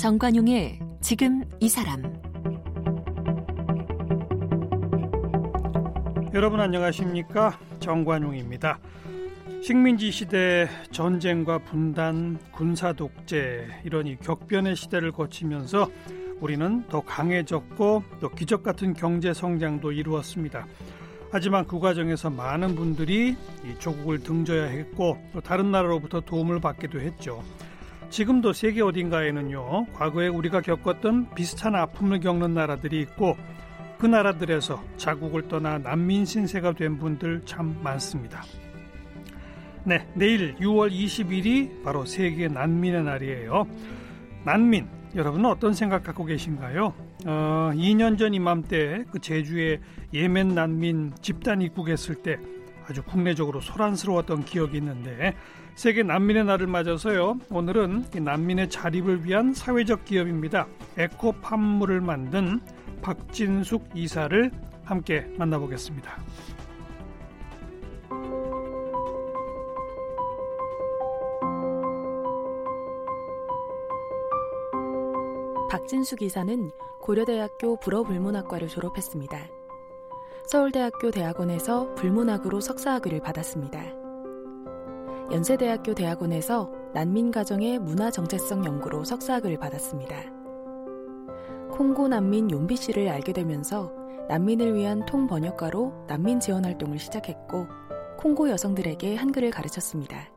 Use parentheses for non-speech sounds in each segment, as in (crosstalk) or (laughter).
정관용의 지금 이 사람 여러분 안녕하십니까 정관용입니다. 식민지 시대 전쟁과 분단, 군사 독재 이런 이 격변의 시대를 거치면서 우리는 더 강해졌고 또 기적 같은 경제 성장도 이루었습니다. 하지만 그 과정에서 많은 분들이 이 조국을 등져야 했고 또 다른 나라로부터 도움을 받기도 했죠. 지금도 세계 어딘가에는요, 과거에 우리가 겪었던 비슷한 아픔을 겪는 나라들이 있고 그 나라들에서 자국을 떠나 난민 신세가 된 분들 참 많습니다. 네, 내일 6월 20일이 바로 세계 난민의 날이에요. 난민, 여러분은 어떤 생각 갖고 계신가요? 어, 2년 전 이맘때 그 제주에 예멘 난민 집단 입국했을 때 아주 국내적으로 소란스러웠던 기억이 있는데 세계 난민의 날을 맞아서요. 오늘은 난민의 자립을 위한 사회적 기업입니다. 에코팜물을 만든 박진숙 이사를 함께 만나보겠습니다. 박진숙 이사는 고려대학교 불어불문학과를 졸업했습니다. 서울대학교 대학원에서 불문학으로 석사학위를 받았습니다. 연세대학교 대학원에서 난민가정의 문화정체성 연구로 석사학위를 받았습니다. 콩고 난민 용비 씨를 알게 되면서 난민을 위한 통번역가로 난민 지원 활동을 시작했고 콩고 여성들에게 한글을 가르쳤습니다.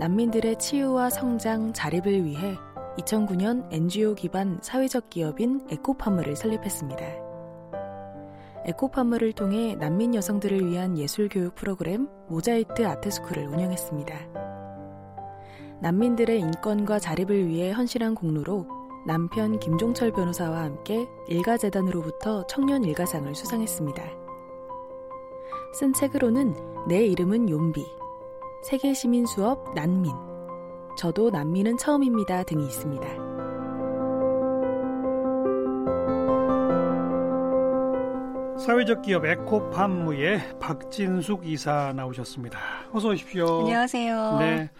난민들의 치유와 성장, 자립을 위해 2009년 NGO 기반 사회적 기업인 에코팜물을 설립했습니다. 에코팜물을 통해 난민 여성들을 위한 예술 교육 프로그램 모자이트 아트스쿨을 운영했습니다. 난민들의 인권과 자립을 위해 헌신한 공로로 남편 김종철 변호사와 함께 일가재단으로부터 청년 일가상을 수상했습니다. 쓴 책으로는 내 이름은 용비, 세계시민 수업 난민, 저도 난민은 처음입니다 등이 있습니다. 사회적 기업 에코팜무의 박진숙 이사 나오셨습니다. 어서 오십시오. 안녕하세요. 네.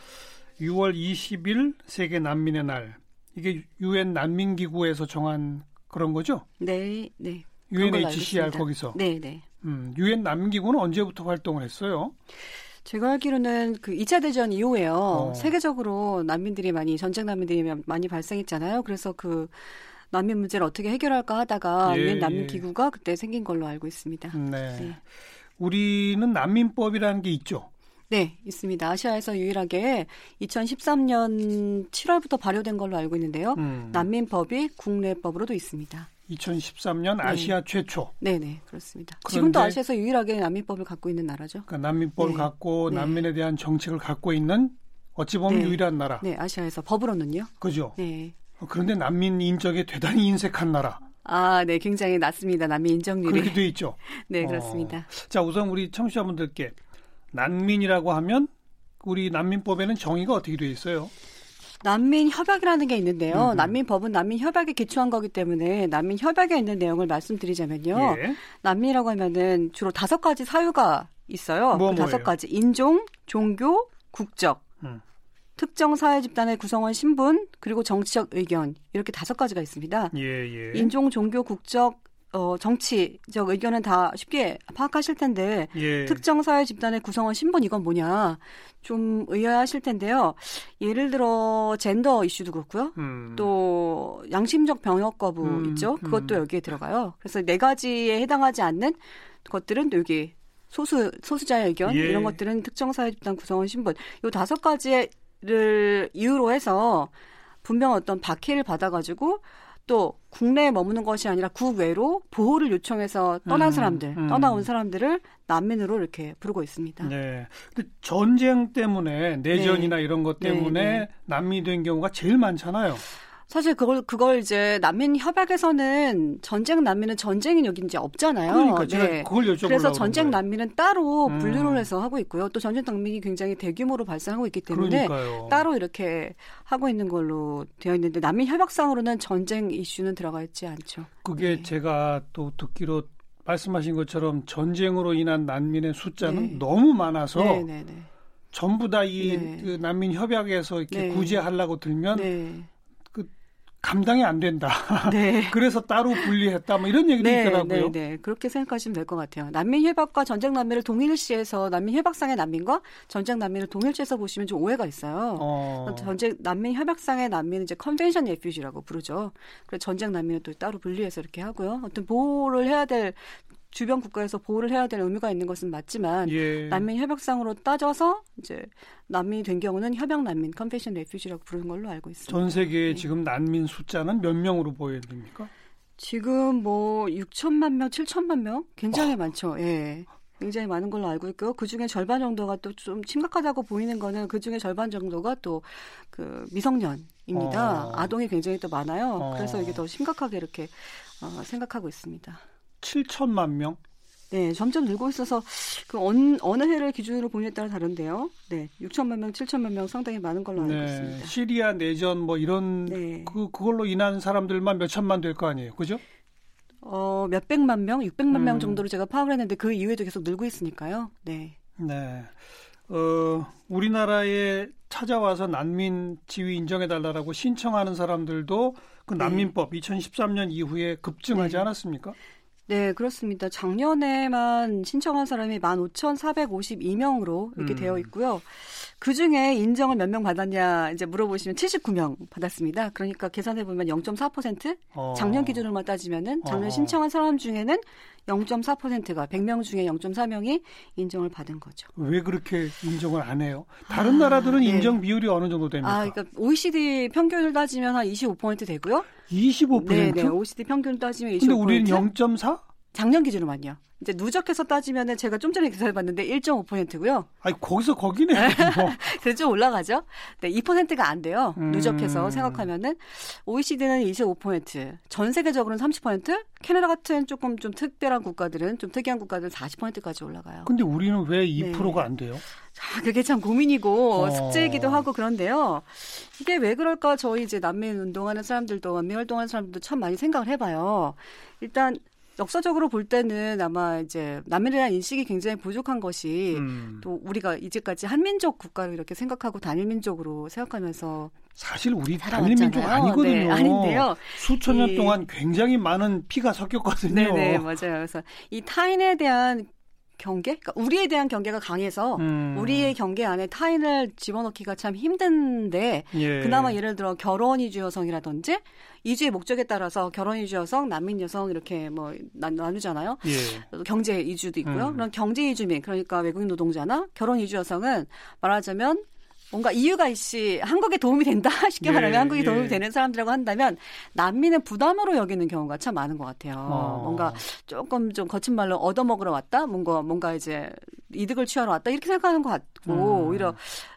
6월 20일 세계 난민의 날. 이게 유엔 난민 기구에서 정한 그런 거죠? 네, 네. UNHCR 거기서. 네, 네. 음, 유엔 난민 기구는 언제부터 활동을 했어요? 제가 알기로는 그 2차 대전 이후에요. 어. 세계적으로 난민들이 많이 전쟁 난민들이 많이 발생했잖아요. 그래서 그 난민 문제를 어떻게 해결할까 하다가 예, 난민 예. 기구가 그때 생긴 걸로 알고 있습니다. 네. 네. 우리는 난민법이라는 게 있죠. 네, 있습니다. 아시아에서 유일하게 2013년 7월부터 발효된 걸로 알고 있는데요. 음. 난민법이 국내법으로도 있습니다. 2013년 아시아 네. 최초. 네네 그렇습니다. 지금도 아시아에서 유일하게 난민법을 갖고 있는 나라죠. 그러니까 난민법을 네. 갖고 네. 난민에 대한 정책을 갖고 있는 어찌 보면 네. 유일한 나라. 네 아시아에서 법으로는요. 그죠. 네. 어, 그런데 난민 인적에 대단히 인색한 나라. 아, 네, 굉장히 낮습니다. 난민 인정률이. 그렇게 돼 있죠. (laughs) 네, 그렇습니다. 어. 자, 우선 우리 청취자분들께 난민이라고 하면 우리 난민법에는 정의가 어떻게 되어 있어요? 난민 협약이라는 게 있는데요. 음. 난민법은 난민 협약에 기초한 거기 때문에 난민 협약에 있는 내용을 말씀드리자면요. 예. 난민이라고 하면은 주로 다섯 가지 사유가 있어요. 뭐, 그 다섯 가지 인종, 종교, 국적, 음. 특정 사회 집단의 구성원 신분 그리고 정치적 의견 이렇게 다섯 가지가 있습니다. 예, 예. 인종, 종교, 국적, 어, 정치적 의견은 다 쉽게 파악하실 텐데 예. 특정 사회 집단의 구성원 신분 이건 뭐냐 좀 의아하실 텐데요. 예를 들어 젠더 이슈도 그렇고요. 음. 또 양심적 병역 거부 음, 있죠. 그것도 음. 여기에 들어가요. 그래서 네 가지에 해당하지 않는 것들은 또 여기 소수 소수자의 의견 예. 이런 것들은 특정 사회 집단 구성원 신분 요 다섯 가지 를 이유로 해서 분명 어떤 박해를 받아가지고 또 국내에 머무는 것이 아니라 국외로 보호를 요청해서 떠난 음, 사람들, 음. 떠나온 사람들을 난민으로 이렇게 부르고 있습니다. 네. 근데 전쟁 때문에 내전이나 네. 이런 것 때문에 네, 네. 난민이 된 경우가 제일 많잖아요. 사실 그걸 그걸 이제 난민 협약에서는 전쟁 난민은 전쟁인 여기 이제 없잖아요. 그러니까 제가 네. 그걸 여쭤보려고 그래서 전쟁 난민은 따로 음. 분류를 해서 하고 있고요. 또 전쟁 난민이 굉장히 대규모로 발생하고 있기 때문에 그러니까요. 따로 이렇게 하고 있는 걸로 되어 있는데 난민 협약상으로는 전쟁 이슈는 들어가 있지 않죠. 그게 네. 제가 또 듣기로 말씀하신 것처럼 전쟁으로 인한 난민의 숫자는 네. 너무 많아서 네, 네, 네. 전부 다이 그 난민 협약에서 이렇게 구제하려고 들면 그 감당이 안 된다. (laughs) 네. 그래서 따로 분리했다. 뭐 이런 얘기도 네, 있더라고요. 네, 네. 그렇게 생각하시면 될 것 같아요. 난민 협약과 전쟁 난민을 동일시해서 난민 협약상의 난민과 전쟁 난민을 동일시해서 보시면 좀 오해가 있어요. 어. 전쟁 난민 협약상의 난민은 이제 convention refugee라고 부르죠. 그래서 전쟁 난민은 또 따로 분리해서 이렇게 하고요. 어떤 보호를 해야 될 주변 국가에서 보호를 해야 될 의무가 있는 것은 맞지만 예. 난민 협약상으로 따져서 이제 난민이 된 경우는 협약 난민, convention refugee라고 부르는 걸로 알고 있습니다. 전 세계에 네. 지금 난민 숫자는 몇 명으로 보여야 됩니까? 지금 뭐 6천만 명, 7천만 명 굉장히 어. 많죠. 예. 굉장히 많은 걸로 알고 있고요. 그 중에 절반 정도가 또 좀 심각하다고 보이는 거는 그 중에 절반 정도가 또 그 미성년입니다. 어. 아동이 굉장히 또 많아요. 어. 그래서 이게 더 심각하게 이렇게 어, 생각하고 있습니다. 7천만 명? 네, 점점 늘고 있어서 그 어느, 어느 해를 기준으로 보느냐에 따라 다른데요. 네, 6천만 명, 7천만 명 상당히 많은 걸로 알고 네, 있습니다. 시리아 내전 뭐 이런 네. 그 그걸로 인한 사람들만 몇 천만 될 거 아니에요, 그죠? 어, 몇 백만 명, 600만 음. 명 정도로 제가 파악을 했는데 그 이후에도 계속 늘고 있으니까요. 네. 네. 어, 우리나라에 찾아와서 난민 지위 인정해 달라고 신청하는 사람들도 그 네. 난민법 네. 2013년 이후에 급증하지 네. 않았습니까? 네, 그렇습니다. 작년에만 신청한 사람이 15,452명으로 이렇게 음. 되어 있고요. 그 중에 인정을 몇 명 받았냐 이제 물어보시면 79명 받았습니다. 그러니까 계산해 보면 0.4% 어. 작년 기준으로만 따지면은 작년 어. 신청한 사람 중에는 0.4%가 100명 중에 0.4명이 인정을 받은 거죠. 왜 그렇게 인정을 안 해요? 다른 아, 나라들은 네. 인정 비율이 어느 정도 됩니까? 아, 그러니까 OECD 평균을 따지면 한 25% 되고요. 25%? 네, 네. OECD 평균을 따지면 25%. 근데 우리는 0.4? 작년 기준으로만요. 이제 누적해서 따지면은 제가 좀 전에 계산해 봤는데 1.5%고요. 아니 거기서 거기네. 뭐. (laughs) 그래서 좀 올라가죠. 네, 2%가 안 돼요. 음. 누적해서 생각하면은 OECD는 25%, 전 세계적으로는 30%, 캐나다 같은 조금 좀 특별한 국가들은 좀 특이한 국가들은 40%까지 올라가요. 근데 우리는 왜 2%가 네. 안 돼요? 자, 그게 참 고민이고 어. 숙제이기도 하고 그런데요. 이게 왜 그럴까? 저희 이제 난민 운동하는 사람들도 난민 활동하는 사람들도 참 많이 생각을 해봐요. 일단 역사적으로 볼 때는 아마 이제 남한에 대한 인식이 굉장히 부족한 것이 음. 또 우리가 이제까지 한민족 국가를 이렇게 생각하고 단일민족으로 생각하면서 사실 우리 단일민족 아니거든요. 네, 아닌데요. 수천 년 이, 동안 굉장히 많은 피가 섞였거든요. 네, 네, 맞아요. 그래서 이 타인에 대한 경계? 그러니까 우리에 대한 경계가 강해서 음. 우리의 경계 안에 타인을 집어넣기가 참 힘든데 예. 그나마 예를 들어 결혼 이주 여성이라든지 이주의 목적에 따라서 결혼 이주 여성, 난민 여성 이렇게 뭐 나 누잖아요. 예. 경제 이주도 있고요. 음. 그런 경제 이주민 그러니까 외국인 노동자나 결혼 이주 여성은 말하자면 뭔가 이유가 있이 한국에 도움이 된다 (laughs) 쉽게 예, 말하면 한국에 예. 도움이 되는 사람들이라고 한다면 난민은 부담으로 여기는 경우가 참 많은 것 같아요. 어. 뭔가 조금 좀 거친 말로 얻어먹으러 왔다, 뭔가 뭔가 이제 이득을 취하러 왔다 이렇게 생각하는 것 같고 음. 오히려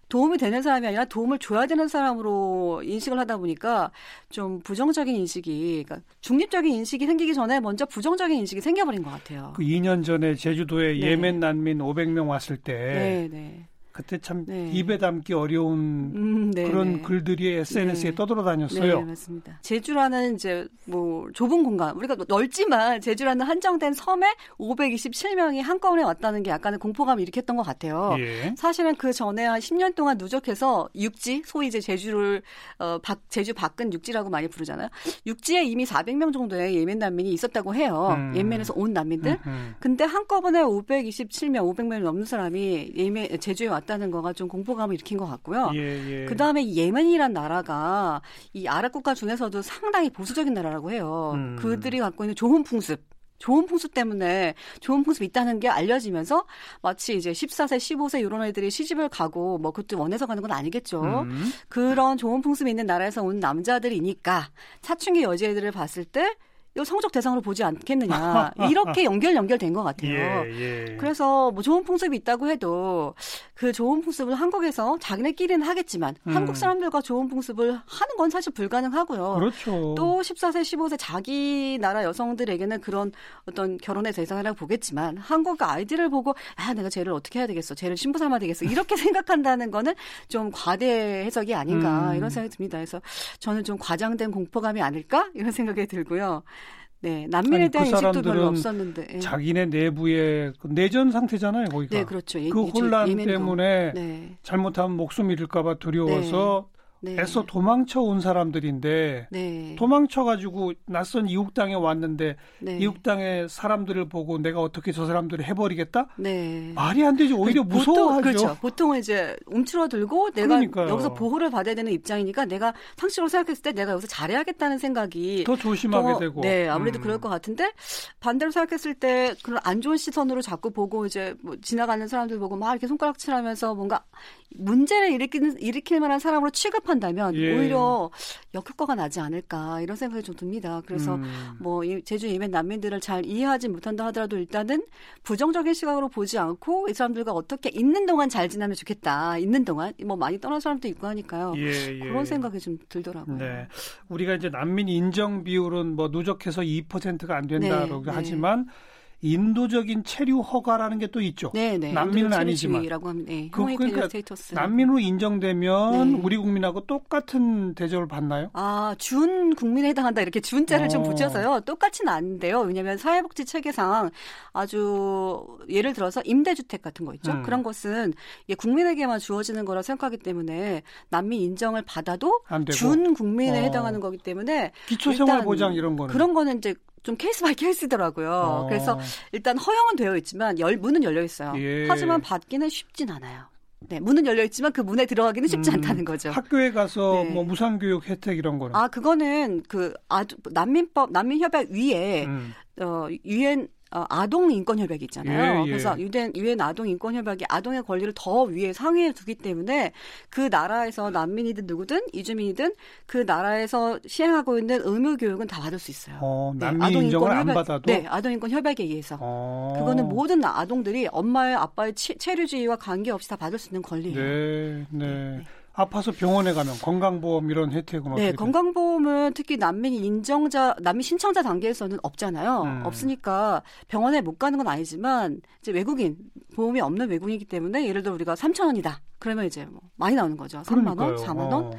도움이 되는 사람이 아니라 도움을 줘야 되는 사람으로 인식을 하다 보니까 좀 부정적인 인식이, 그러니까 중립적인 인식이 생기기 전에 먼저 부정적인 인식이 생겨버린 것 같아요. 그 2년 전에 제주도에 네. 예멘 난민 500명 왔을 때 네, 네. 그때 참 네. 입에 담기 어려운 음, 네, 그런 네. 글들이 SNS에 네. 떠돌아다녔어요. 네, 맞습니다. 제주라는 이제 뭐 좁은 공간, 우리가 넓지만 제주라는 한정된 섬에 527명이 한꺼번에 왔다는 게 약간의 공포감을 일으켰던 것 같아요. 예. 사실은 그 전에 한 10년 동안 누적해서 육지, 소위 이제 제주를 어, 박, 제주 밖은 육지라고 많이 부르잖아요. 육지에 이미 400명 정도의 예멘 난민이 있었다고 해요. 음. 예멘에서 온 난민들. 음, 음. 근데 한꺼번에 527명, 500명이 넘는 사람이 예멘 제주에 왔 있다는 거가 좀 공포감을 일으킨 것 같고요. 예, 예. 그 다음에 예멘이란 나라가 이 아랍 국가 중에서도 상당히 보수적인 나라라고 해요. 음. 그들이 갖고 있는 좋은 풍습. 좋은 풍습 때문에 좋은 풍습이 있다는 게 알려지면서 마치 이제 14세, 15세 이런 애들이 시집을 가고 뭐 그것도 원해서 가는 건 아니겠죠. 음. 그런 좋은 풍습이 있는 나라에서 온 남자들이니까 사춘기 여자애들을 봤을 때 이거 성적 대상으로 보지 않겠느냐 (laughs) 이렇게 연결 연결된 것 같아요. 예, 예. 그래서 뭐 좋은 풍습이 있다고 해도 그 좋은 풍습을 한국에서 자기네끼리는 하겠지만 음. 한국 사람들과 좋은 풍습을 하는 건 사실 불가능하고요. 그렇죠. 또 14세, 15세 자기 나라 여성들에게는 그런 어떤 결혼의 대상이라고 보겠지만 한국 아이들을 보고 아 내가 쟤를 어떻게 해야 되겠어, 쟤를 신부 삼아야 되겠어 이렇게 (laughs) 생각한다는 거는 좀 과대 해석이 아닌가 음. 이런 생각이 듭니다. 그래서 저는 좀 과장된 공포감이 아닐까 이런 생각이 들고요. 네, 난민에 아니, 그 대한 그 인식도 별로 없었는데 예. 자기네 내부의 그 내전 상태잖아요, 거기가. 네, 그렇죠. 예, 그 혼란 때문에 네. 잘못하면 목숨 잃을까봐 두려워서 네. 네. 애써 도망쳐 온 사람들인데 네. 도망쳐 가지고 낯선 이국 땅에 왔는데 네. 이국 땅의 사람들을 보고 내가 어떻게 저 사람들을 해버리겠다? 네. 말이 안 되죠. 오히려 그, 무서워하죠. 그렇죠. 보통은 이제 움츠러들고 내가 그러니까요. 여기서 보호를 받아야 되는 입장이니까 내가 상식으로 생각했을 때 내가 여기서 잘해야겠다는 생각이 더 조심하게 더, 되고. 네, 아무래도 음. 그럴 것 같은데 반대로 생각했을 때 그런 안 좋은 시선으로 자꾸 보고 이제 뭐 지나가는 사람들 보고 막 이렇게 손가락질하면서 뭔가 문제를 일으키는 일으킬 만한 사람으로 취급 한다면 예. 오히려 역효과가 나지 않을까 이런 생각이 좀 듭니다. 그래서 음. 뭐 제주 이민 난민들을 잘 이해하지 못한다 하더라도 일단은 부정적인 시각으로 보지 않고 이 사람들과 어떻게 있는 동안 잘 지내면 좋겠다. 있는 동안 뭐 많이 떠난 사람도 있고 하니까요. 예, 예. 그런 생각이 좀 들더라고요. 네. 우리가 이제 난민 인정 비율은 뭐 누적해서 2%가 안 된다고 네, 하지만 네. 인도적인 체류 허가라는 게 또 있죠. 네, 네. 난민은 아니지만. 네. 그, 그러니까 난민으로 인정되면 네. 우리 국민하고 똑같은 대접을 받나요? 아, 준 국민에 해당한다 이렇게 준자를 어. 좀 붙여서요. 똑같지는 않은데요. 왜냐하면 사회복지 체계상 아주 예를 들어서 임대주택 같은 거 있죠. 음. 그런 것은 국민에게만 주어지는 거라 생각하기 때문에 난민 인정을 받아도 준 국민에 어. 해당하는 거기 때문에 기초생활 보장 이런 거는 그런 거는 이제 좀 case by case더라고요. 어. 그래서 일단 허용은 되어 있지만 열, 문은 열려 있어요. 예. 하지만 받기는 쉽진 않아요. 네, 문은 열려 있지만 그 문에 들어가기는 쉽지 음, 않다는 거죠. 학교에 가서 네. 뭐 무상 교육 혜택 이런 거는 아 그거는 그 아주 난민법 난민협약 위에 음. 어 유엔 어, 아동 인권 협약이 있잖아요. 예, 예. 그래서 유엔 유엔 아동 인권 협약이 아동의 권리를 더 위에 상위에 두기 때문에 그 나라에서 난민이든 누구든 이주민이든 그 나라에서 시행하고 있는 의무 교육은 다 받을 수 있어요. 어, 네, 난민 아동 인정을 안 받아도 네, 아동 인권 협약에 의해서 어. 그거는 모든 아동들이 엄마의 아빠의 체류주의와 관계없이 다 받을 수 있는 권리예요. 네, 네. 네. 아파서 병원에 가면 건강보험 이런 혜택은? 네, 건강보험은 특히 난민 인정자, 난민 신청자 단계에서는 없잖아요. 음. 없으니까 병원에 못 가는 건 아니지만 이제 외국인 보험이 없는 외국인이기 때문에 예를 들어 우리가 3천 원이다. 그러면 이제 뭐 많이 나오는 거죠. 3만 원, 4만 원. 어.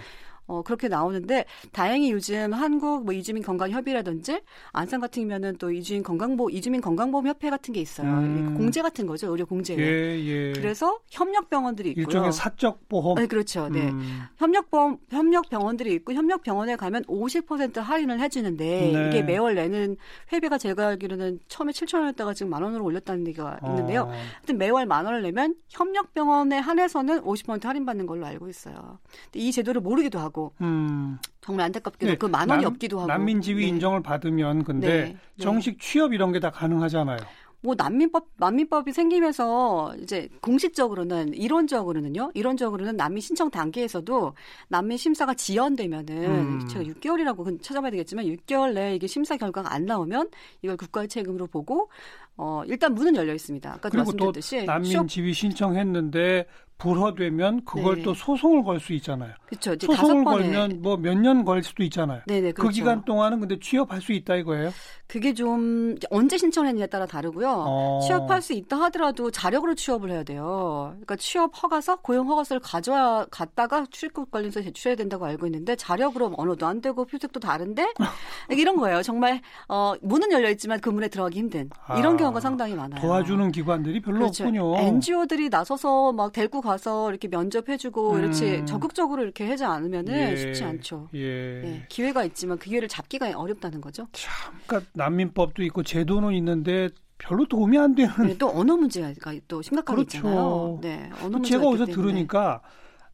어, 그렇게 나오는데 다행히 요즘 한국 뭐 이주민 건강 협의라든지 안산 같은 경우는 또 이주민 건강보 이주민 건강보험 협회 같은 게 있어요. 음. 공제 같은 거죠. 의료 공제. 예, 예. 그래서 협력 병원들이 있고요. 일종의 사적 보험. 네, 그렇죠. 네. 음. 협력 보험 협력 병원들이 있고 협력 병원에 가면 50% 할인을 해 주는데 네. 이게 매월 내는 회비가 제가 알기로는 처음에 7천 원이었다가 지금 만 원으로 올렸다는 얘기가 있는데요. 어. 하여튼 매월 만 원을 내면 협력 병원에 한해서는 50% 할인 받는 걸로 알고 있어요. 이 제도를 모르기도 하고 하고 음. 정말 안타깝게도 네. 그만 원이 없기도 하고 난민 지위 네. 인정을 받으면 근데 네. 네. 정식 취업 이런 게 다 가능하잖아요. 뭐 난민법 난민법이 생기면서 이제 공식적으로는 이론적으로는요. 이론적으로는 난민 신청 단계에서도 난민 심사가 지연되면은 음. 제가 6개월이라고 찾아봐야 되겠지만 6개월 내에 이게 심사 결과가 안 나오면 이걸 국가의 책임으로 보고 어 일단 문은 열려 있습니다. 아까 그리고 말씀드렸듯이 또 난민 지위 신청했는데 불허되면 그걸 네. 또 소송을 걸 수 있잖아요. 그렇죠. 소송을 걸면 뭐 몇 년 걸 수도 있잖아요. 네네, 그 그렇죠. 그 기간 동안은 근데 취업할 수 있다 이거예요? 그게 좀 언제 신청했느냐에 따라 다르고요. 어. 취업할 수 있다 하더라도 자력으로 취업을 해야 돼요. 그러니까 취업 허가서, 고용 허가서를 가져와 갔다가 출입국 관련서 제출해야 된다고 알고 있는데 자력으로 언어도 안 되고 표색도 다른데 (laughs) 이런 거예요. 정말 어, 문은 열려 있지만 그 문에 들어가기 힘든 이런 아. 경우가 상당히 많아요. 도와주는 기관들이 별로 그렇죠. 없군요. NGO들이 나서서 막 데리고 가서 이렇게 면접해주고 음. 이렇지 적극적으로 이렇게 하지 않으면은 예. 쉽지 않죠. 예. 예. 기회가 있지만 그 기회를 잡기가 어렵다는 거죠. 참, 그러니까 난민법도 있고 제도는 있는데 별로 도움이 안 되는. 네, 또 언어 문제가 또 심각하게 그렇죠. 있잖아요. 네, 언어 제가 어디서 들으니까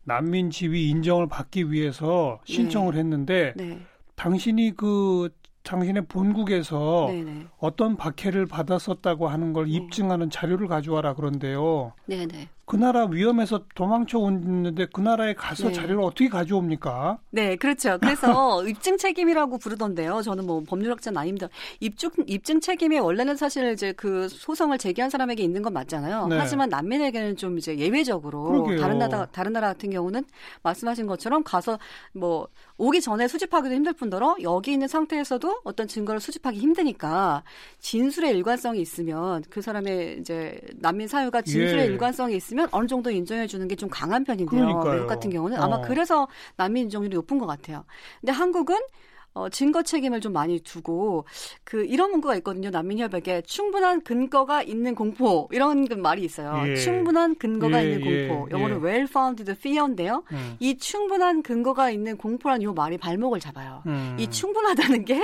난민 지위 인정을 받기 위해서 신청을 네. 했는데 네. 당신이 그 당신의 본국에서 네네. 어떤 박해를 받았었다고 하는 걸 네. 입증하는 자료를 가져와라 그런데요. 네네. 그 나라 위험해서 도망쳐 오는데 그 나라에 가서 네. 자료를 어떻게 가져옵니까? 네, 그렇죠. 그래서 (laughs) 입증 책임이라고 부르던데요. 저는 뭐 법률학자는 아닙니다. 입증 입증 책임이 원래는 사실 이제 그 소송을 제기한 사람에게 있는 건 맞잖아요. 네. 하지만 난민에게는 좀 이제 예외적으로 그러게요. 다른 나라 다른 나라 같은 경우는 말씀하신 것처럼 가서 뭐 오기 전에 수집하기도 힘들 뿐더러 여기 있는 상태에서도 어떤 증거를 수집하기 힘드니까 진술의 일관성이 있으면 그 사람의 이제 난민 사유가 진술의 예. 일관성이 있으면 있으면 어느 정도 인정해 주는 게 좀 강한 편인데요. 그러니까요. 외국 같은 경우는 아마 어. 그래서 난민 인정률이 높은 것 같아요. 근데 한국은 어, 증거 책임을 좀 많이 두고 그 이런 문구가 있거든요. 난민협약에 충분한 근거가 있는 공포 이런 그 말이 있어요. 예. 충분한 근거가 예, 있는 예, 공포. 영어로 예. well-founded fear인데요. 음. 이 충분한 근거가 있는 공포란 이 말이 발목을 잡아요. 음. 이 충분하다는 게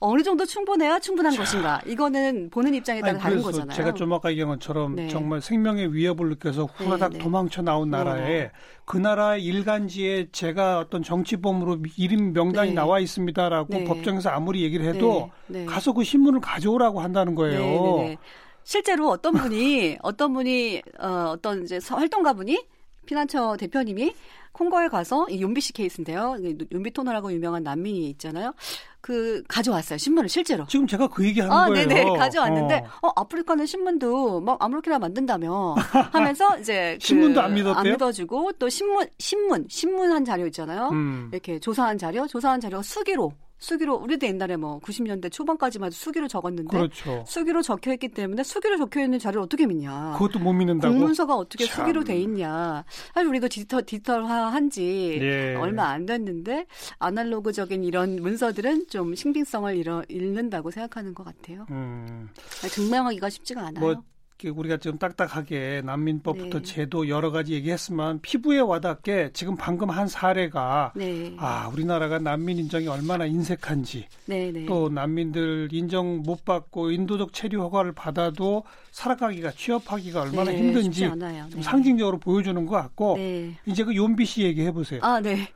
어느 정도 충분해야 충분한 자. 것인가? 이거는 보는 입장에 따라 아니, 다른 거잖아요. 제가 좀 아까 얘기한 것처럼 네. 정말 생명의 위협을 느껴서 후다닥 네, 네. 도망쳐 나온 나라에 네. 그 나라 일간지에 제가 어떤 정치범으로 이름 명단이 네. 나와 있습니다라고 네. 법정에서 아무리 얘기를 해도. 가서 그 신문을 가져오라고 한다는 거예요. 네, 네, 실제로 어떤 분이 어떤 분이 어, 어떤 이제 활동가 분이 피난처 대표님이 콩고에 가서 이 윤비 씨 케이스인데요. 윤비 토너라고 유명한 난민이 있잖아요. 그 가져왔어요 신문을 실제로. 지금 제가 그 얘기하는 아, 거예요. 네네 가져왔는데 어. 어 아프리카는 신문도 막 아무렇게나 만든다며 (laughs) 하면서 이제 그 신문도 안 믿었대요. 안 믿어주고 또 신문 신문 신문한 자료 있잖아요. 음. 이렇게 조사한 자료 조사한 자료가 수기로 수기로 우리도 옛날에 뭐 90년대 초반까지만 해도 수기로 적었는데 그렇죠. 수기로 적혀 있기 때문에 수기로 적혀 있는 자료를 어떻게 믿냐? 그것도 못 믿는다고. 공문서가 어떻게 참. 수기로 돼 있냐? 사실 우리도 디지털 디지털화한지 예. 얼마 안 됐는데 아날로그적인 이런 문서들은 좀 신빙성을 잃어, 잃는다고 생각하는 것 같아요. 음. 증명하기가 쉽지가 않아요. 뭐 우리가 좀 딱딱하게 난민법부터 네. 제도 여러 가지 얘기했으면 피부에 와닿게 지금 방금 한 사례가 네. 아 우리나라가 난민 인정이 얼마나 인색한지 네, 네. 또 난민들 인정 못 받고 인도적 체류 허가를 받아도 살아가기가 취업하기가 얼마나 네, 힘든지 좀 네. 상징적으로 보여주는 것 같고 이제 그 용비 씨 얘기해 보세요. 아 네.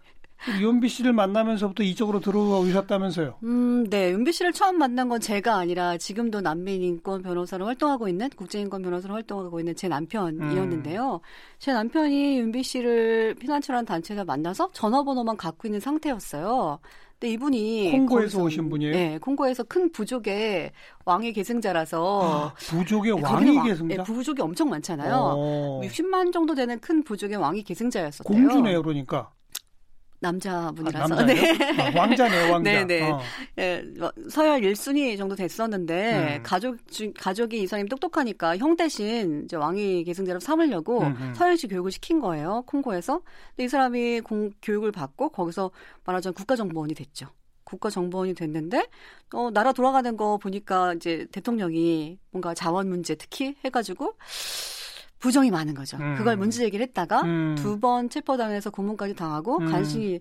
윤비 씨를 만나면서부터 이쪽으로 들어오셨다면서요? 음, 네. 윤비 씨를 처음 만난 건 제가 아니라 지금도 난민인권 변호사로 활동하고 있는 국제인권 변호사로 활동하고 있는 제 남편이었는데요. 음. 제 남편이 윤비 씨를 피난처라는 단체에서 만나서 전화번호만 갖고 있는 상태였어요. 근데 이분이 콩고에서 거기서, 오신 분이에요? 네, 콩고에서 큰 부족의 왕의 계승자라서 아, 부족의 네, 왕이 왕, 계승자? 네, 부족이 엄청 많잖아요. 오. 60만 정도 되는 큰 부족의 왕이 계승자였었대요. 공주네요, 그러니까. 남자분이라서. 아, 네. 아, 왕자네요, 왕자. 네네. 네. 어. 네, 서열 1순위 정도 됐었는데 음. 가족 가족이 이사님 똑똑하니까 형 대신 이제 왕위 계승자로 삼으려고 음, 음. 서열시 교육을 시킨 거예요, 콩고에서. 근데 이 사람이 공, 교육을 받고 거기서 말하자면 국가정보원이 됐죠. 국가정보원이 됐는데 어 나라 돌아가는 거 보니까 이제 대통령이 뭔가 자원 문제 특히 해가지고 부정이 많은 거죠. 음. 그걸 문제 제기를 했다가 음. 두번 체포당해서 고문까지 당하고 음. 간신히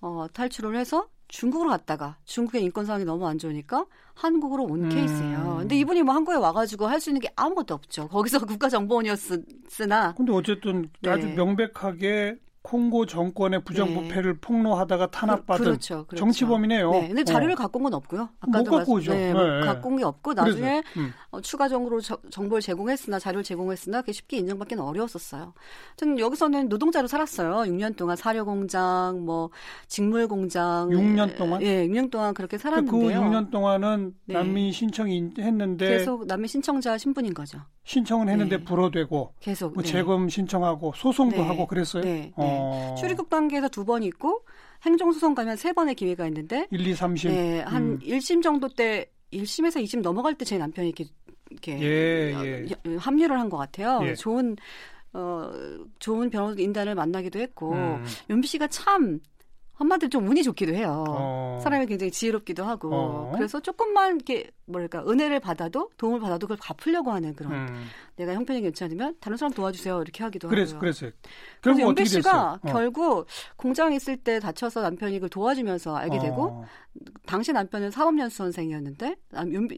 어, 탈출을 해서 중국으로 갔다가 중국의 인권 상황이 너무 안 좋으니까 한국으로 온 음. 케이스예요. 근데 이분이 뭐 한국에 와가지고 할 수 있는 게 아무것도 없죠. 거기서 (laughs) 국가정보원이었으나. 근데 어쨌든 네. 아주 명백하게 콩고 정권의 부정부패를 네. 폭로하다가 탄압받은 그렇죠, 그렇죠. 정치범이네요. 네. 근데 자료를 어. 갖고 온 건 없고요. 아까도 못 갖고 오죠. 네, 네. 갖고 온 게 없고 나중에 음. 어, 추가적으로 저, 정보를 제공했으나 자료를 제공했으나 그게 쉽게 인정받기는 어려웠었어요. 하여튼 여기서는 노동자로 살았어요. 6년 동안 사료 공장, 뭐 직물 공장. 6년 동안? 예, 6년 동안 그렇게 살았는데요. 그 6년 동안은 네. 난민 신청이 했는데 계속 난민 신청자 신분인 거죠. 신청은 했는데 네. 불어되고 계속 뭐 네. 재검 신청하고 소송도 네. 하고 그랬어요. 네. 어. 출입국 단계에서 두 번 있고 행정소송 가면 세 번의 기회가 있는데 1, 2, 3심. 네, 한 음. 1심 정도 때 1심에서 2심 넘어갈 때 제 남편이 이렇게 이렇게 예, 예. 합류를 한 것 같아요. 예. 좋은 어 좋은 변호 인단을 만나기도 했고 음. 윤비 씨가 참 한마디로 좀 운이 좋기도 해요. 어. 사람이 굉장히 지혜롭기도 하고 어. 그래서 조금만 이렇게 뭐랄까 은혜를 받아도 도움을 받아도 그걸 갚으려고 하는 그런 음. 내가 형편이 괜찮으면 다른 사람 도와주세요 이렇게 하기도 그래서, 하고요. 그래서 그래서 연배 씨가 어. 결국 공장에 있을 때 다쳐서 남편이 그걸 도와주면서 알게 되고 어. 당시 남편은 사법연수 선생이었는데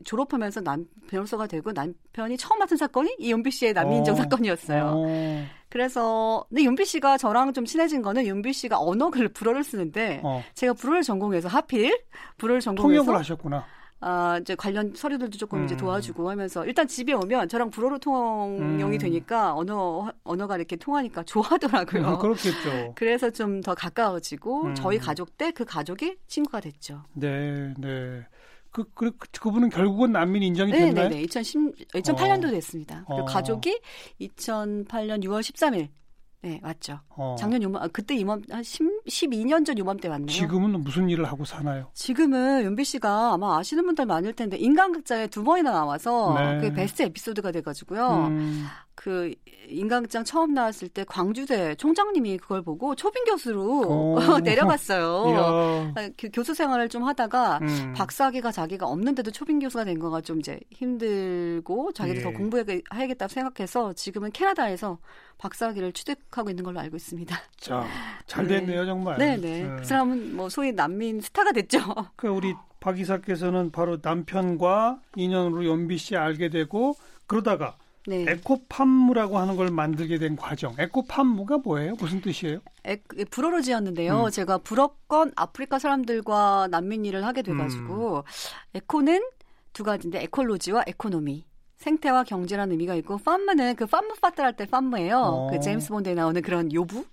졸업하면서 남 변호사가 되고 남편이 처음 맡은 사건이 이 윤비 씨의 남인정 어. 사건이었어요. 어. 그래서 근데 윤비 씨가 저랑 좀 친해진 거는 윤비 씨가 언어를 불어를 쓰는데 어. 제가 불어를 전공해서 하필 불어를 전공해서 통역을 하셨구나. 아, 이제 관련 서류들도 조금 음. 이제 도와주고 하면서 일단 집에 오면 저랑 불어로 통용이 음. 되니까 언어 언어가 이렇게 통하니까 좋아하더라고요. 음, 그렇겠죠. 그래서 좀 더 가까워지고 음. 저희 가족 때 그 가족이 친구가 됐죠. 네, 네. 그, 그, 그분은 결국은 난민 인정이 됐나요? 네, 네, 네. 2010, 2008년도 어. 됐습니다. 그리고 어. 가족이 2008년 6월 13일 네, 맞죠. 어. 작년 요맘, 아, 그때 이맘, 한 10, 12년 전 요맘때 왔네요. 지금은 무슨 일을 하고 사나요? 지금은 윤비 씨가 아마 아시는 분들 많을 텐데, 인간극자에 두 번이나 나와서 네. 그게 베스트 에피소드가 돼가지고요. 음. 그 인강장 처음 나왔을 때 광주대 총장님이 그걸 보고 초빙 교수로 어. (laughs) 내려갔어요. (laughs) 아, 교수 생활을 좀 하다가 음. 박사학위가 자기가 없는데도 초빙 교수가 된 거가 좀 이제 힘들고 자기도 예. 더 공부해야겠다 생각해서 지금은 캐나다에서 박사학위를 취득하고 있는 걸로 알고 있습니다. 자, 잘 (laughs) 됐네요, 네. 정말. 네네. 네. 그 사람은 뭐 소위 난민 스타가 됐죠. 그 우리 박 이사께서는 바로 남편과 인연으로 연비 씨 알게 되고 그러다가 네. 에코팜무라고 하는 걸 만들게 된 과정. 에코팜무가 뭐예요? 무슨 뜻이에요? 에, 불어로 지었는데요. 음. 제가 불어권 아프리카 사람들과 난민 일을 하게 돼가지고 음. éco는 두 가지인데 écologie와 économie. 생태와 경제라는 의미가 있고 femme는 그 femme fatale 할때 femme예요. 어. 그 제임스 본드에 나오는 그런 요부.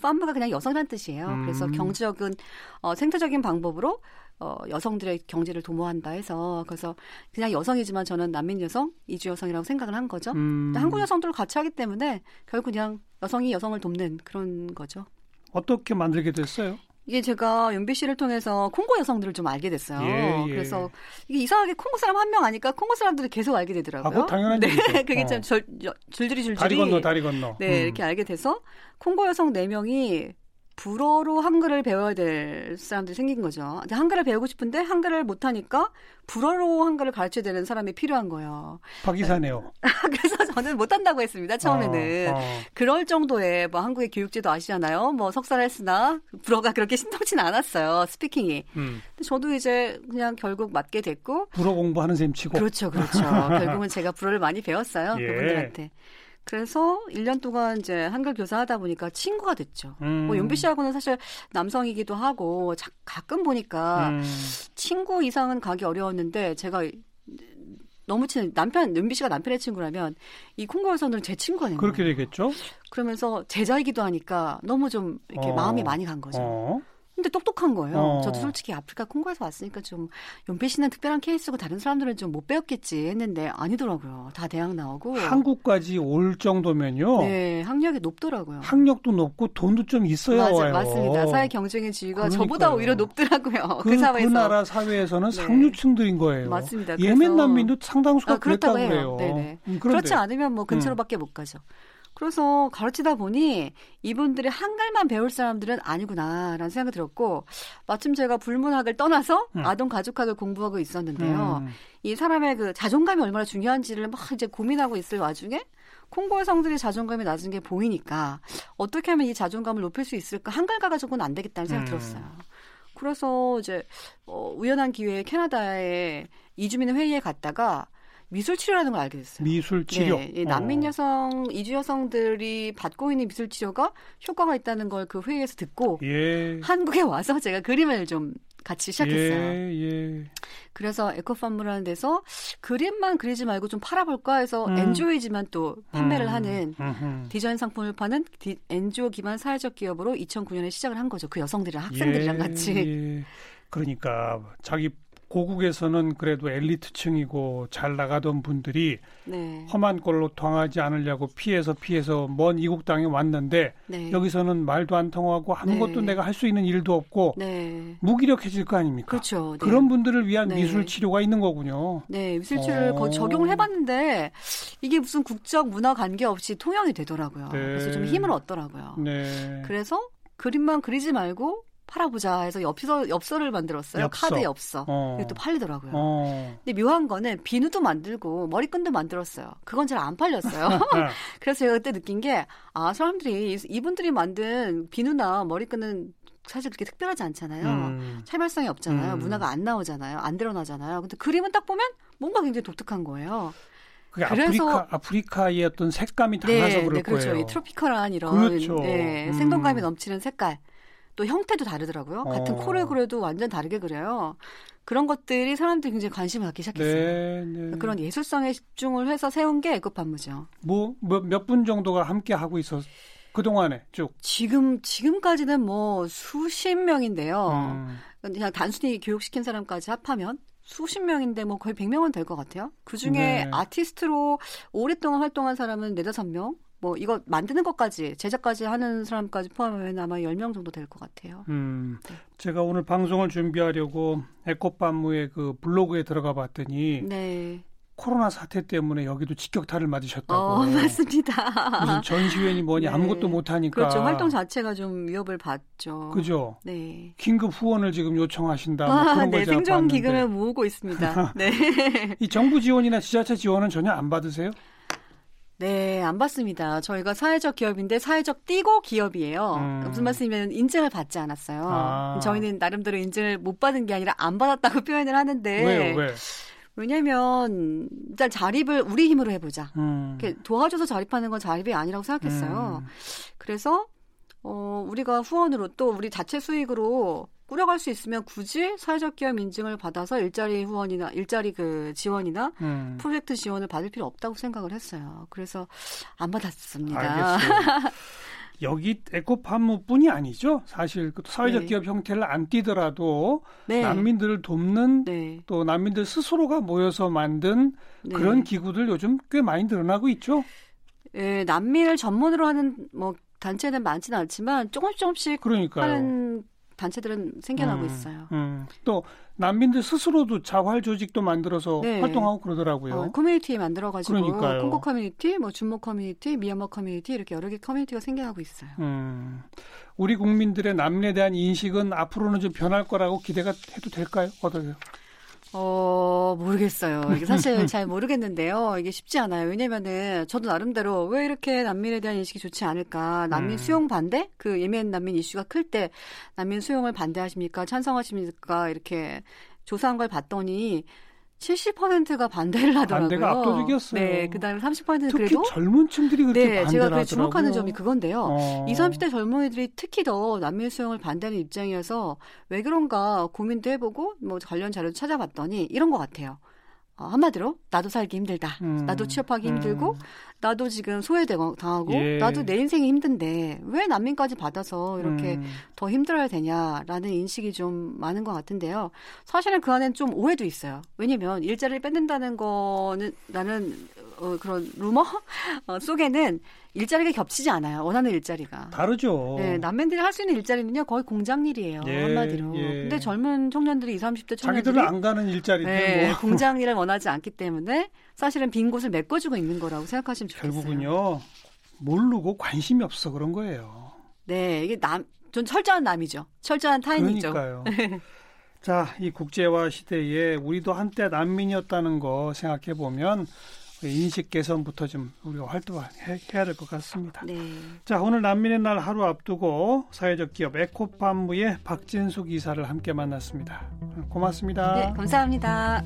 팜무가 그냥 여성이라는 뜻이에요. 음. 그래서 경제적인 어, 생태적인 방법으로 어, 여성들의 경제를 도모한다 해서 그래서 그냥 여성이지만 저는 난민 여성, 이주 여성이라고 생각을 한 거죠. 음. 한국 여성들을 같이 하기 때문에 결국 그냥 여성이 여성을 돕는 그런 거죠. 어떻게 만들게 됐어요? 이게 제가 연비 씨를 통해서 콩고 여성들을 좀 알게 됐어요. 예, 예. 그래서 이게 이상하게 콩고 사람 한 명 아니까 콩고 사람들을 계속 알게 되더라고요. 아, 당연한 네, 얘기죠. (laughs) 그게 참 어. 절, 줄줄이 줄줄이 다리 건너 다리 건너. 네, 음. 이렇게 알게 돼서 콩고 여성 4 명이 불어로 한글을 배워야 될 사람들이 생긴 거죠. 한글을 배우고 싶은데 한글을 못하니까 불어로 한글을 가르쳐야 되는 사람이 필요한 거예요. 박이사네요. (laughs) 그래서 저는 못한다고 했습니다. 처음에는. 어, 어. 그럴 정도의 뭐 한국의 교육제도 아시잖아요. 뭐 석사를 했으나 불어가 그렇게 신통치 않았어요. 스피킹이. 음. 저도 이제 그냥 결국 맞게 됐고. 불어 공부하는 셈 치고. 그렇죠. 그렇죠. (laughs) 결국은 제가 불어를 많이 배웠어요. 예. 그분들한테. 그래서 1년 동안 이제 한글 교사하다 보니까 친구가 됐죠. 음. 뭐 윤비 씨하고는 사실 남성이기도 하고 자, 가끔 보니까 음. 친구 이상은 가기 어려웠는데 제가 너무 친한 남편 윤비 씨가 남편의 친구라면 이 콩고 여성들은 제 친구가 되는 그렇게 되겠죠. 그러면서 제자이기도 하니까 너무 좀 이렇게 어. 마음이 많이 간 거죠. 어. 근데 똑똑한 거예요. 어. 저도 솔직히 아프리카 콩고에서 왔으니까 좀 연필 씨는 특별한 케이스고 다른 사람들은 좀 못 배웠겠지 했는데 아니더라고요. 다 대학 나오고 한국까지 올 정도면요. 네, 학력이 높더라고요. 학력도 높고 돈도 좀 있어야 맞아, 와요. 맞습니다. 사회 경쟁의 지위가 그러니까요. 저보다 오히려 높더라고요. 그, 그 사회에서. 그 나라 사회에서는 네. 상류층들인 거예요. 맞습니다. 예멘 난민도 상당수가 아, 그렇다고 해요. 네네. 음, 그렇지 않으면 뭐 근처로밖에 음. 못 가죠. 그래서 가르치다 보니 이분들이 한글만 배울 사람들은 아니구나라는 생각이 들었고 마침 제가 불문학을 떠나서 음. 아동 가족학을 공부하고 있었는데요. 음. 이 사람의 그 자존감이 얼마나 중요한지를 막 이제 고민하고 있을 와중에 콩고 여성들이 자존감이 낮은 게 보이니까 어떻게 하면 이 자존감을 높일 수 있을까 한글 가가지고는 안 되겠다는 생각이 음. 들었어요. 그래서 이제 어, 우연한 기회에 캐나다에 이주민 회의에 갔다가 미술 치료라는 걸 알게 됐어요. 미술 치료. 네, 예, 난민 여성, 이주 여성들이 받고 있는 미술 치료가 효과가 있다는 걸 그 회의에서 듣고 예. 한국에 와서 제가 그림을 좀 같이 시작했어요. 예, 예. 그래서 에코팜무라는 데서 그림만 그리지 말고 좀 팔아볼까 해서 음. 엔조이지만 또 판매를 음. 하는 음흠. 디자인 상품을 파는 디, 엔조 기반 사회적 기업으로 2009년에 시작을 한 거죠. 그 여성들이랑 학생들이랑 예, 같이. 예. 그러니까 자기 고국에서는 그래도 엘리트층이고 잘 나가던 분들이 네. 험한 꼴로 당하지 않으려고 피해서 피해서 먼 이국 땅에 왔는데 네. 여기서는 말도 안 통하고 아무것도 네. 내가 할 수 있는 일도 없고 네. 무기력해질 거 아닙니까? 그렇죠. 네. 그런 분들을 위한 네. 미술 치료가 있는 거군요. 네, 미술 치료를 어. 적용을 해봤는데 이게 무슨 국적 문화 관계 없이 통용이 되더라고요. 그래서 좀 힘을 얻더라고요. 그래서 그림만 그리지 말고 팔아보자 해서 엽서, 엽서를 만들었어요. 엽서. 카드 엽서. 어. 이것도 팔리더라고요. 어. 근데 묘한 거는 비누도 만들고 머리끈도 만들었어요. 그건 잘 안 팔렸어요. (laughs) 네. 그래서 제가 그때 느낀 게, 아, 사람들이, 이분들이 만든 비누나 머리끈은 사실 그렇게 특별하지 않잖아요. 음. 차별성이 없잖아요. 음. 문화가 안 나오잖아요. 안 드러나잖아요. 근데 그림은 딱 보면 뭔가 굉장히 독특한 거예요. 그게 그래서 아프리카 아프리카의 어떤 색감이 달라서 네, 그럴 네, 그렇죠. 거예요. 이 트로피컬한 이런 그렇죠. 네, 음. 생동감이 넘치는 색깔. 또 형태도 다르더라고요. 같은 어. 코를 그려도 완전 다르게 그려요. 그런 것들이 사람들이 굉장히 관심을 갖기 시작했어요. 네, 네. 그런 예술성에 집중을 해서 세운 게 에코판무죠. 뭐 몇 분 정도가 함께 하고 있었 그 동안에 쭉. 지금 지금까지는 뭐 수십 명인데요. 음. 그냥 단순히 교육시킨 사람까지 합하면 수십 명인데 뭐 거의 100명은 될 것 같아요. 그 중에 네. 아티스트로 오랫동안 활동한 사람은 네다섯 명, 뭐 이거 만드는 것까지 제작까지 하는 사람까지 포함하면 아마 10명 정도 될 것 같아요. 음, 네. 제가 오늘 방송을 준비하려고 에코팜무의 그 블로그에 들어가 봤더니 네. 코로나 사태 때문에 여기도 직격탄을 맞으셨다고. 어, (laughs) 맞습니다. 무슨 전시회니 뭐니 네. 아무것도 못 하니까. 그렇죠. 활동 자체가 좀 위협을 받죠. 그죠. 네. 긴급 후원을 지금 요청하신다. 뭐 아, 그런 네, 생존 기금을 모으고 있습니다. (laughs) 네. 이 정부 지원이나 지자체 지원은 전혀 안 받으세요? 네, 안 받습니다. 저희가 사회적 기업인데 사회적 띄고 기업이에요. 음. 무슨 말씀이면 인증을 받지 않았어요. 아. 저희는 나름대로 인증을 못 받은 게 아니라 안 받았다고 (laughs) 표현을 하는데 왜요? 왜? 왜냐면 일단 자립을 우리 힘으로 해보자. 음. 도와줘서 자립하는 건 자립이 아니라고 생각했어요. 음. 그래서 어 우리가 후원으로 또 우리 자체 수익으로 꾸려갈 수 있으면 굳이 사회적 기업 인증을 받아서 일자리 후원이나 일자리 그 지원이나 음. 프로젝트 지원을 받을 필요 없다고 생각을 했어요. 그래서 안 받았습니다. 알겠어요. (laughs) 여기 에코팜무뿐이 아니죠. 사실 그 사회적 네. 기업 형태를 안 띄더라도 네. 난민들을 돕는 네. 또 난민들 스스로가 모여서 만든 네. 그런 기구들 요즘 꽤 많이 늘어나고 있죠. 예, 난민을 전문으로 하는 뭐 단체는 많지는 않지만 조금씩 조금씩 그러니까요. 하는 단체들은 생겨나고 음, 있어요. 음. 또 난민들 스스로도 자활 조직도 만들어서 네. 활동하고 그러더라고요. 어, 커뮤니티 만들어가지고 그러니까요. 콩고 커뮤니티, 뭐 줌머 커뮤니티, 미얀마 커뮤니티 이렇게 여러 개 커뮤니티가 생겨나고 있어요. 음. 우리 국민들의 난민에 대한 인식은 앞으로는 좀 변할 거라고 기대가 해도 될까요? 어떠세요? 어, 모르겠어요. 이게 사실 (laughs) 잘 모르겠는데요. 이게 쉽지 않아요. 왜냐면은 저도 나름대로 왜 이렇게 난민에 대한 인식이 좋지 않을까. 난민 음. 수용 반대? 그 예멘 난민 이슈가 클 때 난민 수용을 반대하십니까? 찬성하십니까? 이렇게 조사한 걸 봤더니 70%가 반대를 하더라고요. 반대가 압도적이었어요. 네, 그다음에 30%는 특히 그래도 젊은 층들이 그렇게 네, 제가 그 주목하는 점이 그건데요. 어. 20, 30대 젊은이들이 특히 더 난민 수용을 반대하는 입장이어서 왜 그런가 고민도 해보고 뭐 관련 자료 찾아봤더니 이런 것 같아요. 어, 한마디로 나도 살기 힘들다. 음. 나도 취업하기 음. 힘들고 나도 지금 소외당하고 예. 나도 내 인생이 힘든데 왜 난민까지 받아서 이렇게 음. 더 힘들어야 되냐라는 인식이 좀 많은 것 같은데요. 사실은 그 안엔 좀 오해도 있어요. 왜냐면 일자리를 뺏는다는 거는 나는 어, 그런 루머 (laughs) 어, 속에는 일자리가 겹치지 않아요. 원하는 일자리가. 다르죠. 네, 남매들이 할 수 있는 일자리는요, 거의 공장 일이에요. 예, 한마디로. 예. 근데 젊은 청년들이 20, 30대 청년들이 자기들은 안 가는 일자리인데 네, 뭐. 공장 일을 원하지 않기 때문에 사실은 빈 곳을 메꿔주고 있는 거라고 생각하시면 좋겠어요. 결국은요, 모르고 관심이 없어 그런 거예요. 네, 이게 남, 전 철저한 남이죠. 철저한 타인이죠. 그러니까요. (laughs) 자, 이 국제화 시대에 우리도 한때 난민이었다는 거 생각해 보면 그 인식 개선부터 좀 우리가 활동해야 될 것 같습니다. 네. 자, 오늘 난민의 날 하루 앞두고 사회적 기업 에코팜무의 박진숙 이사를 함께 만났습니다. 고맙습니다. 네, 감사합니다.